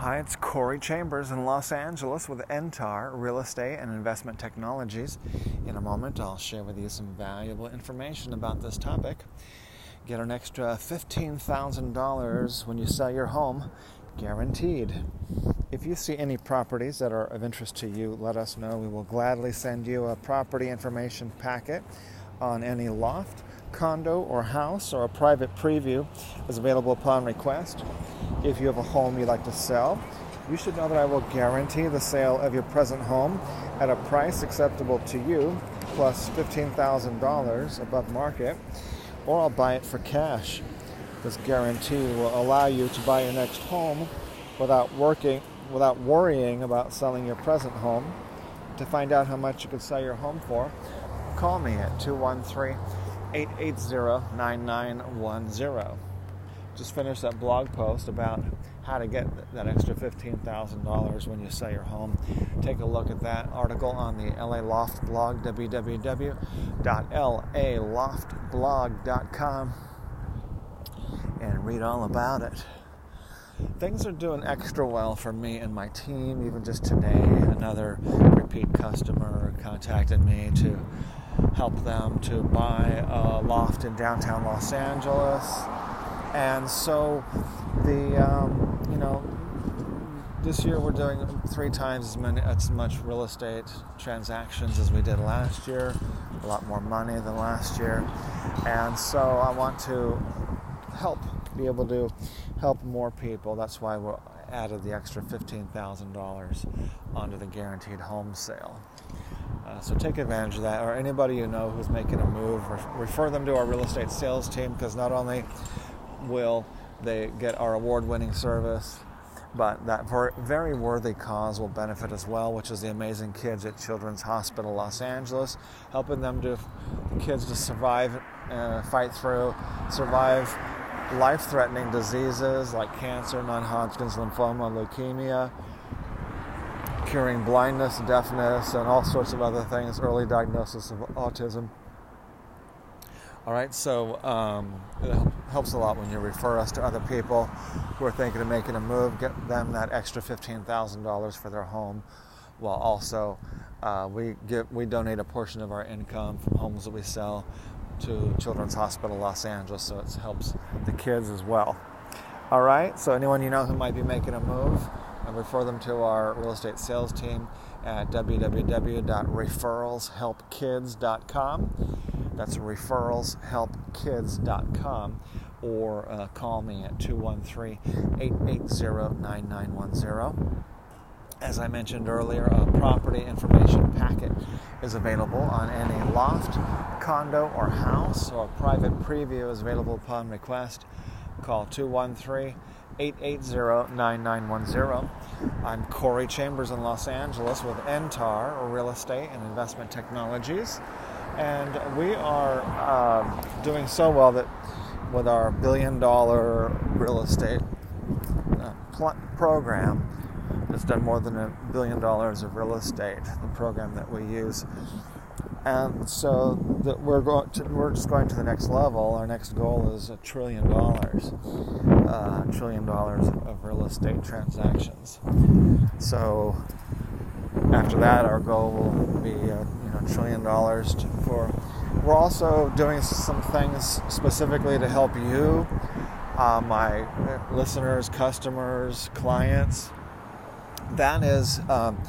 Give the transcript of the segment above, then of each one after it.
Hi, it's Corey Chambers in Los Angeles with Entar Real Estate and Investment Technologies. In a moment, I'll share with you some valuable information about this topic. Get an extra $15,000 when you sell your home, guaranteed. If you see any properties that are of interest to you, let us know. We will gladly send you a property information packet on any loft, condo, or house, or a private preview is available upon request. If you have a home you'd like to sell, you should know that I will guarantee the sale of your present home at a price acceptable to you, plus $15,000 above market, or I'll buy it for cash. This guarantee will allow you to buy your next home without working without worrying about selling your present home. To find out how much you could sell your home for, call me at 213 880 9910 just finished that blog post about how to get that extra $15,000 when you sell your home. Take a look at that article on the LA Loft blog, www.laloftblog.com, and read all about it. Things are doing extra well for me and my team. Even just today, another repeat customer contacted me to help them to buy a loft in downtown Los Angeles. And so the um, you know this year we're doing three times as many as much real estate transactions as we did last year a lot more money than last year. And so i want to help be able to help more people. That's why we added the extra $15000 onto the guaranteed home sale uh, so take advantage of that or anybody you know who's making a move refer them to our real estate sales team because not only will they get our award winning service, but that very worthy cause will benefit as well, which is the amazing kids at Children's Hospital Los Angeles, helping them to kids to survive, uh, fight through, survive life threatening diseases like cancer, non Hodgkin's lymphoma, leukemia, curing blindness, deafness, and all sorts of other things, early diagnosis of autism. All right, so um, it helps a lot when you refer us to other people who are thinking of making a move, get them that extra $15,000 for their home, while also uh, we get we donate a portion of our income from homes that we sell to Children's Hospital Los Angeles, so it helps the kids as well. All right, so anyone you know who might be making a move, I refer them to our real estate sales team at www.referralshelpkids.com. That's referralshelpkids.com or uh, call me at 213 880 9910. As I mentioned earlier, a property information packet is available on any loft, condo, or house, or a private preview is available upon request. Call 213 880 9910. I'm Corey Chambers in Los Angeles with Entar, or Real Estate and Investment Technologies. And we are uh, doing so well that with our billion dollar real estate uh, pl- program, it's done more than a billion dollars of real estate, the program that we use. And so that we're going to, we're just going to the next level. Our next goal is a trillion dollars, uh, trillion dollars of real estate transactions. So after that, our goal will be a you know trillion dollars for. We're also doing some things specifically to help you, uh, my listeners, customers, clients. That is, um,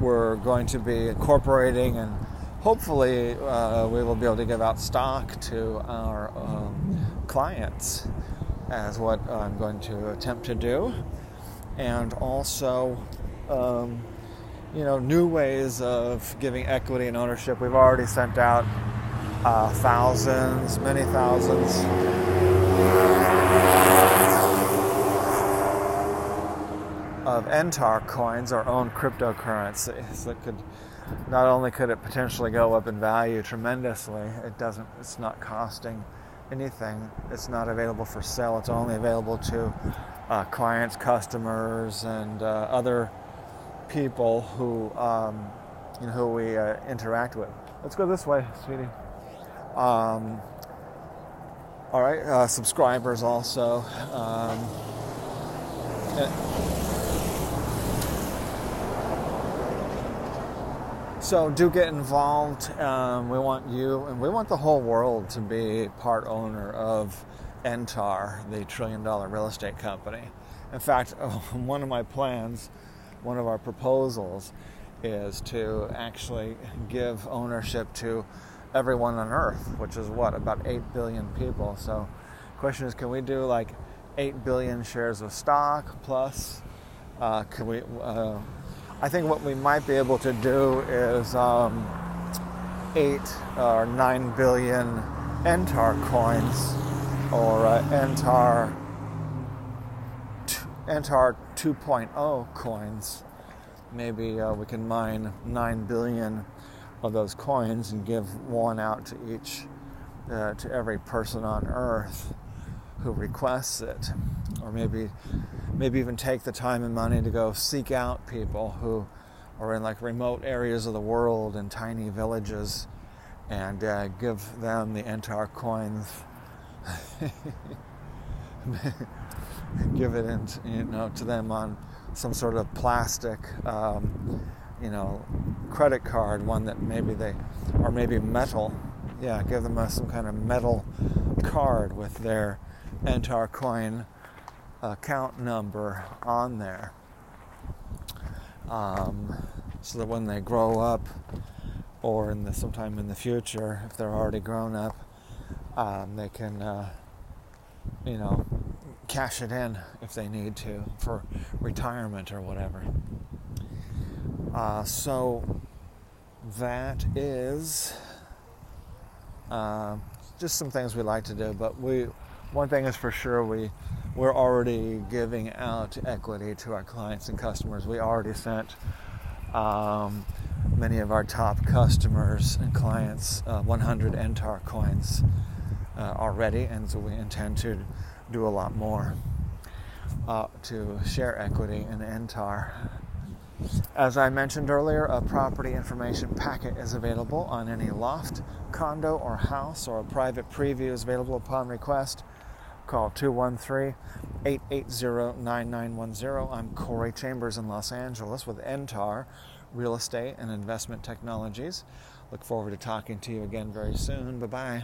we're going to be incorporating and hopefully uh, we will be able to give out stock to our um, clients as what I'm going to attempt to do. And also, um, you know, new ways of giving equity and ownership. We've already sent out uh, thousands, many thousands. Of Entar coins, our own cryptocurrency. So could not only could it potentially go up in value tremendously, it doesn't. It's not costing anything. It's not available for sale. It's only available to uh, clients, customers, and uh, other people who um, you know, who we uh, interact with. Let's go this way, sweetie. Um, all right, uh, subscribers also. Um, So do get involved. Um, we want you and we want the whole world to be part owner of Entar, the trillion dollar real estate company. In fact, one of my plans, one of our proposals, is to actually give ownership to everyone on Earth, which is what about eight billion people. So, question is, can we do like eight billion shares of stock plus? Uh, can we? Uh, I think what we might be able to do is um, eight or nine billion Entar coins or uh, Entar Entar 2.0 coins. Maybe uh, we can mine nine billion of those coins and give one out to each, uh, to every person on Earth who requests it, or maybe, maybe even take the time and money to go seek out people who are in like remote areas of the world and tiny villages, and uh, give them the Entar coins. give it in, you know, to them on some sort of plastic um, you know, credit card, one that maybe they, or maybe metal. Yeah, give them a, some kind of metal card with their Entar coin account number on there. Um, so that when they grow up, or in the sometime in the future, if they're already grown up, um, they can, uh, you know, cash it in if they need to for retirement or whatever. Uh, so that is uh, just some things we like to do. But we, one thing is for sure, we we're already giving out equity to our clients and customers. We already sent um, many of our top customers and clients uh, 100 Entar coins uh, already, and so we intend to do a lot more uh, to share equity in Entar. As I mentioned earlier, a property information packet is available on any loft, condo, or house, or a private preview is available upon request. Call 213 880 9910. I'm Corey Chambers in Los Angeles with Entar Real Estate and Investment Technologies. Look forward to talking to you again very soon. Bye bye.